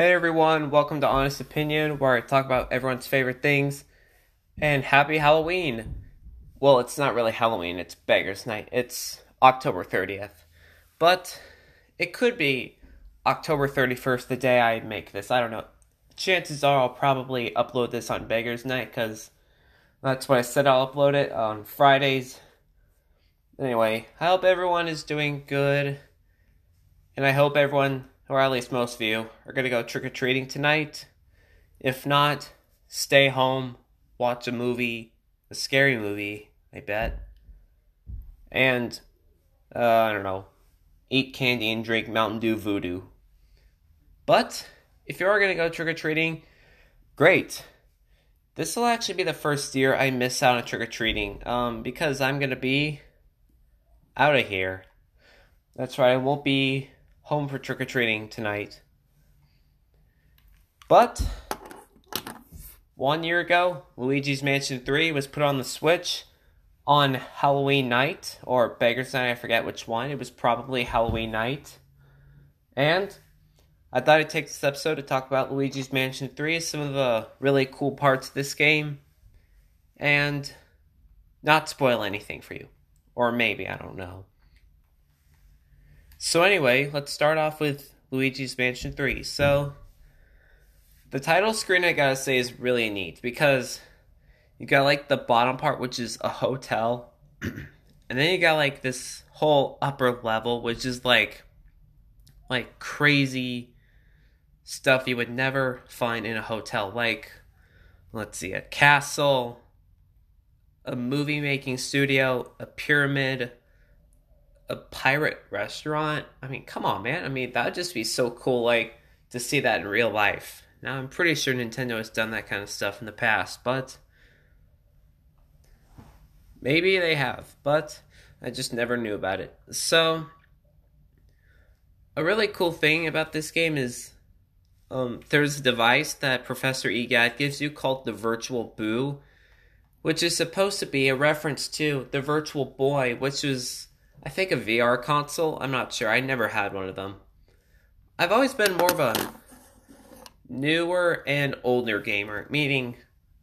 Hey everyone, welcome to Honest Opinion, where I talk about everyone's favorite things. And happy Halloween! Well, it's not really Halloween, it's Beggar's Night. It's October 30th. But it could be October 31st, the day I make this. I don't know. Chances are I'll probably upload this on Beggar's Night, because that's what I said I'll upload it on Fridays. Anyway, I hope everyone is doing good. And I hope everyone or at least most of you, are going to go trick or treating tonight. If not, stay home, watch a movie, a scary movie, I bet. And, uh, I don't know, eat candy and drink Mountain Dew VooDEW. But, if you are going to go trick or treating, great. This will actually be the first year I miss out on trick or treating, um, because I'm going to be out of here. That's right, I won't be home for trick or treating tonight. But one year ago, Luigi's Mansion 3 was put on the Switch on Halloween night, or Beggar's Night, I forget which one. It was probably Halloween night. And I thought I'd take this episode to talk about Luigi's Mansion 3, some of the really cool parts of this game, and not spoil anything for you. Or maybe, I don't know. So anyway, let's start off with Luigi's Mansion 3. So the title screen I gotta say is really neat because you got like the bottom part which is a hotel and then you got like this whole upper level which is like like crazy stuff you would never find in a hotel like let's see a castle a movie making studio a pyramid a pirate restaurant. I mean, come on, man. I mean, that would just be so cool, like, to see that in real life. Now, I'm pretty sure Nintendo has done that kind of stuff in the past, but maybe they have, but I just never knew about it. So, a really cool thing about this game is um, there's a device that Professor Egad gives you called the Virtual Boo, which is supposed to be a reference to the Virtual Boy, which was I think a VR console. I'm not sure. I never had one of them. I've always been more of a newer and older gamer, meaning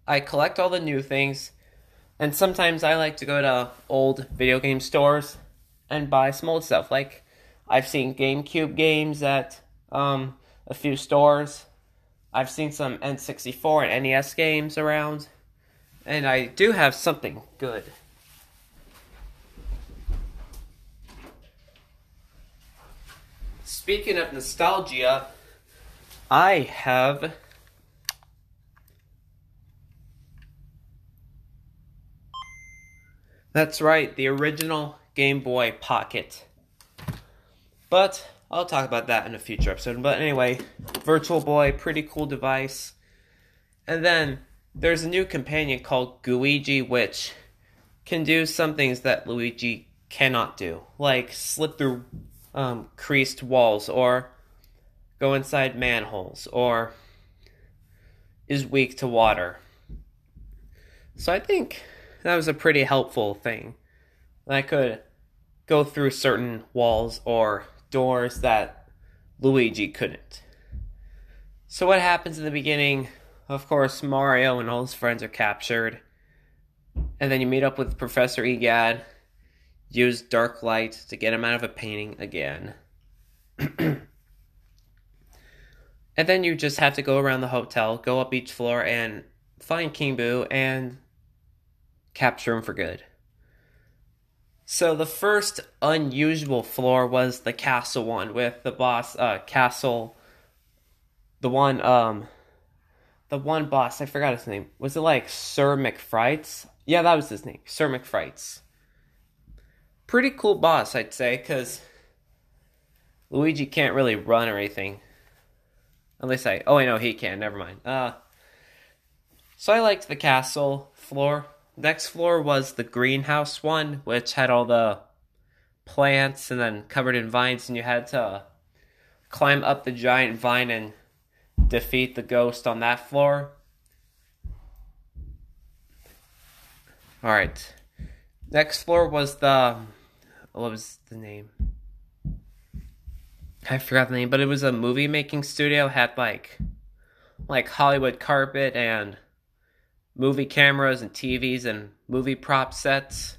I collect all the new things, and sometimes I like to go to old video game stores and buy some old stuff. Like I've seen GameCube games at um, a few stores. I've seen some N64 and NES games around, and I do have something good. Speaking of nostalgia, I have That's right, the original Game Boy Pocket. But I'll talk about that in a future episode. But anyway, Virtual Boy, pretty cool device. And then there's a new companion called Gooigi, which can do some things that Luigi cannot do, like slip through um, creased walls or go inside manholes or is weak to water. So I think that was a pretty helpful thing. I could go through certain walls or doors that Luigi couldn't. So what happens in the beginning? Of course, Mario and all his friends are captured. And then you meet up with Professor Egad Use dark light to get him out of a painting again. and then you just have to go around the hotel, go up each floor, and find King Boo and capture him for good. So the first unusual floor was the castle one with the boss uh castle the one um the one boss, I forgot his name. Was it like Sir McFrights? Yeah, that was his name. Sir McFrights pretty cool boss, I'd say, because Luigi can't really run or anything. At least I. Oh, I know he can. Never mind. Uh, so I liked the castle floor. Next floor was the greenhouse one, which had all the plants and then covered in vines, and you had to climb up the giant vine and defeat the ghost on that floor. Alright. Next floor was the what was the name? I forgot the name, but it was a movie making studio. Had like like Hollywood carpet and movie cameras and TVs and movie prop sets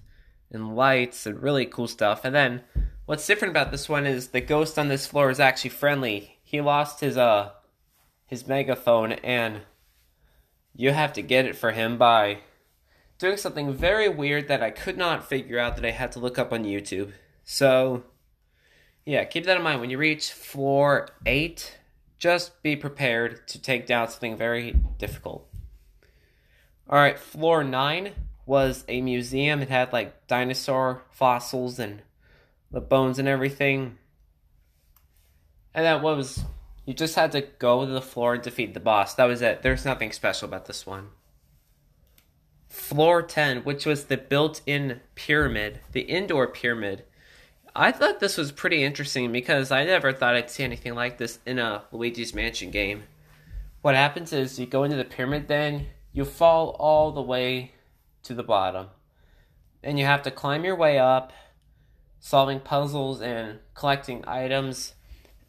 and lights and really cool stuff. And then what's different about this one is the ghost on this floor is actually friendly. He lost his uh his megaphone and you have to get it for him by doing something very weird that I could not figure out that I had to look up on YouTube. So yeah, keep that in mind when you reach floor 8, just be prepared to take down something very difficult. All right, floor 9 was a museum. It had like dinosaur fossils and the bones and everything. And that was you just had to go to the floor and defeat the boss. That was it. There's nothing special about this one. Floor 10, which was the built in pyramid, the indoor pyramid. I thought this was pretty interesting because I never thought I'd see anything like this in a Luigi's Mansion game. What happens is you go into the pyramid, then you fall all the way to the bottom. And you have to climb your way up, solving puzzles and collecting items.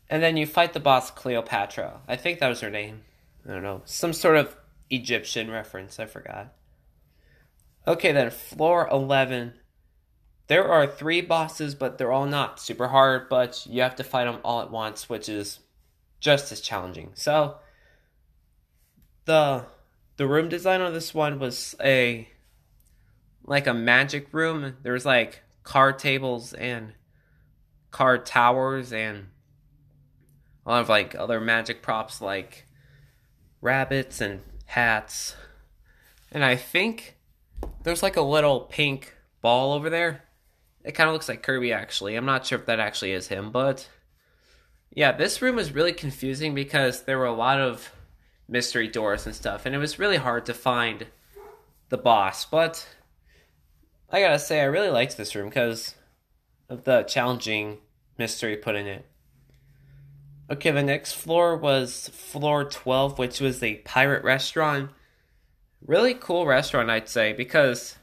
And then you fight the boss Cleopatra. I think that was her name. I don't know. Some sort of Egyptian reference. I forgot. Okay, then, floor 11. There are three bosses, but they're all not super hard, but you have to fight them all at once, which is just as challenging. So, the the room design on this one was a like a magic room. There was like card tables and card towers and a lot of like other magic props like rabbits and hats. And I think there's like a little pink ball over there. It kind of looks like Kirby actually. I'm not sure if that actually is him, but yeah, this room was really confusing because there were a lot of mystery doors and stuff, and it was really hard to find the boss. But I gotta say, I really liked this room because of the challenging mystery put in it. Okay, the next floor was floor 12, which was the pirate restaurant. Really cool restaurant, I'd say, because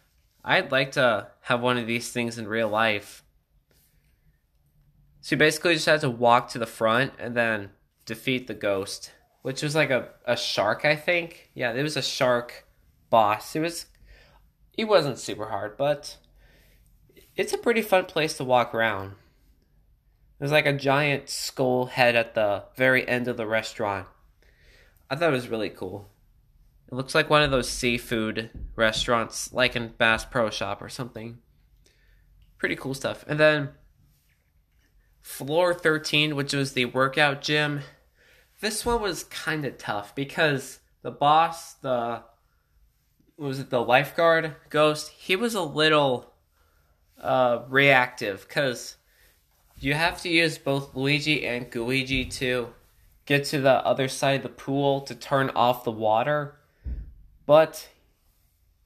I'd like to have one of these things in real life. So you basically just had to walk to the front and then defeat the ghost which was like a, a shark, I think. Yeah, it was a shark boss. It was it wasn't super hard, but it's a pretty fun place to walk around. There's like a giant skull head at the very end of the restaurant. I thought it was really cool. It looks like one of those seafood restaurants, like in Bass Pro Shop or something. Pretty cool stuff. And then floor 13, which was the workout gym, this one was kind of tough because the boss, the was it the lifeguard ghost? He was a little uh, reactive because you have to use both Luigi and Gooigi to get to the other side of the pool to turn off the water. But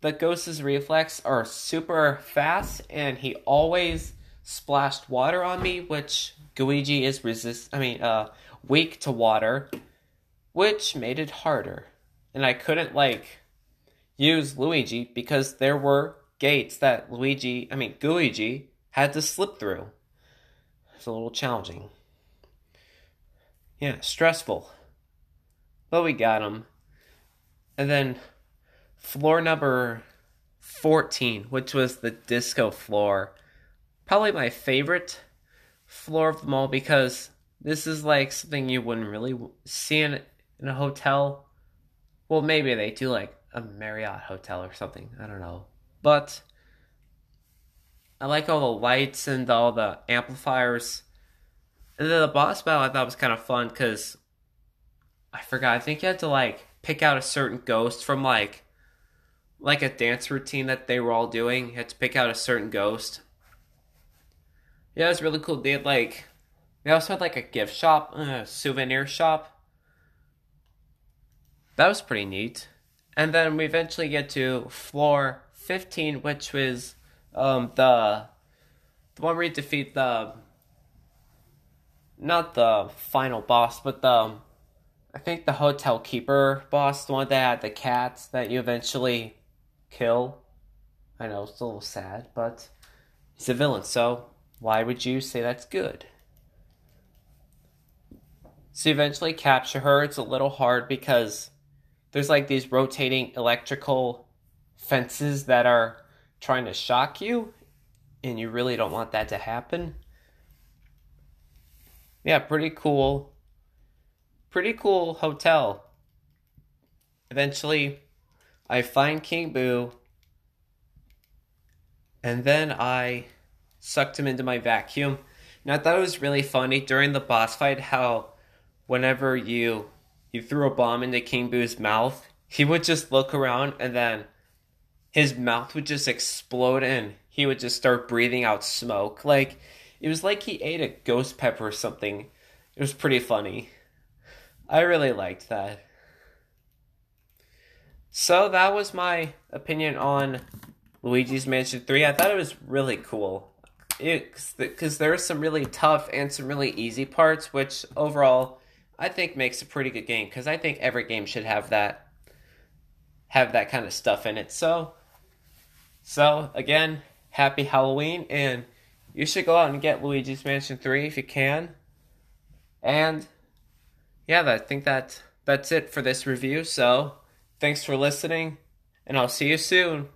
the ghost's reflex are super fast, and he always splashed water on me, which Gooigi is resist. I mean, uh, weak to water, which made it harder. And I couldn't, like, use Luigi because there were gates that Luigi, I mean, Gooigi, had to slip through. It's a little challenging. Yeah, stressful. But we got him. And then floor number 14, which was the disco floor. Probably my favorite floor of them all because this is like something you wouldn't really see in, in a hotel. Well, maybe they do like a Marriott hotel or something. I don't know. But I like all the lights and all the amplifiers. And then the boss battle I thought was kind of fun because I forgot. I think you had to like pick out a certain ghost from like like a dance routine that they were all doing. You had to pick out a certain ghost. Yeah, it was really cool. They had like they also had like a gift shop, a souvenir shop. That was pretty neat. And then we eventually get to floor 15, which was um, the the one where you defeat the not the final boss, but the I think the hotel keeper boss, the one that had the cats that you eventually kill. I know it's a little sad, but he's a villain, so why would you say that's good? So you eventually capture her. It's a little hard because there's like these rotating electrical fences that are trying to shock you, and you really don't want that to happen. Yeah, pretty cool. Pretty cool hotel. Eventually, I find King Boo, and then I sucked him into my vacuum. And I thought it was really funny during the boss fight how whenever you you threw a bomb into King Boo's mouth, he would just look around and then his mouth would just explode and he would just start breathing out smoke. Like it was like he ate a ghost pepper or something. It was pretty funny. I really liked that. So that was my opinion on Luigi's Mansion 3. I thought it was really cool. Because there are some really tough and some really easy parts, which overall I think makes a pretty good game. Because I think every game should have that have that kind of stuff in it. So, so again, happy Halloween, and you should go out and get Luigi's Mansion 3 if you can. And yeah, I think that that's it for this review. So, thanks for listening, and I'll see you soon.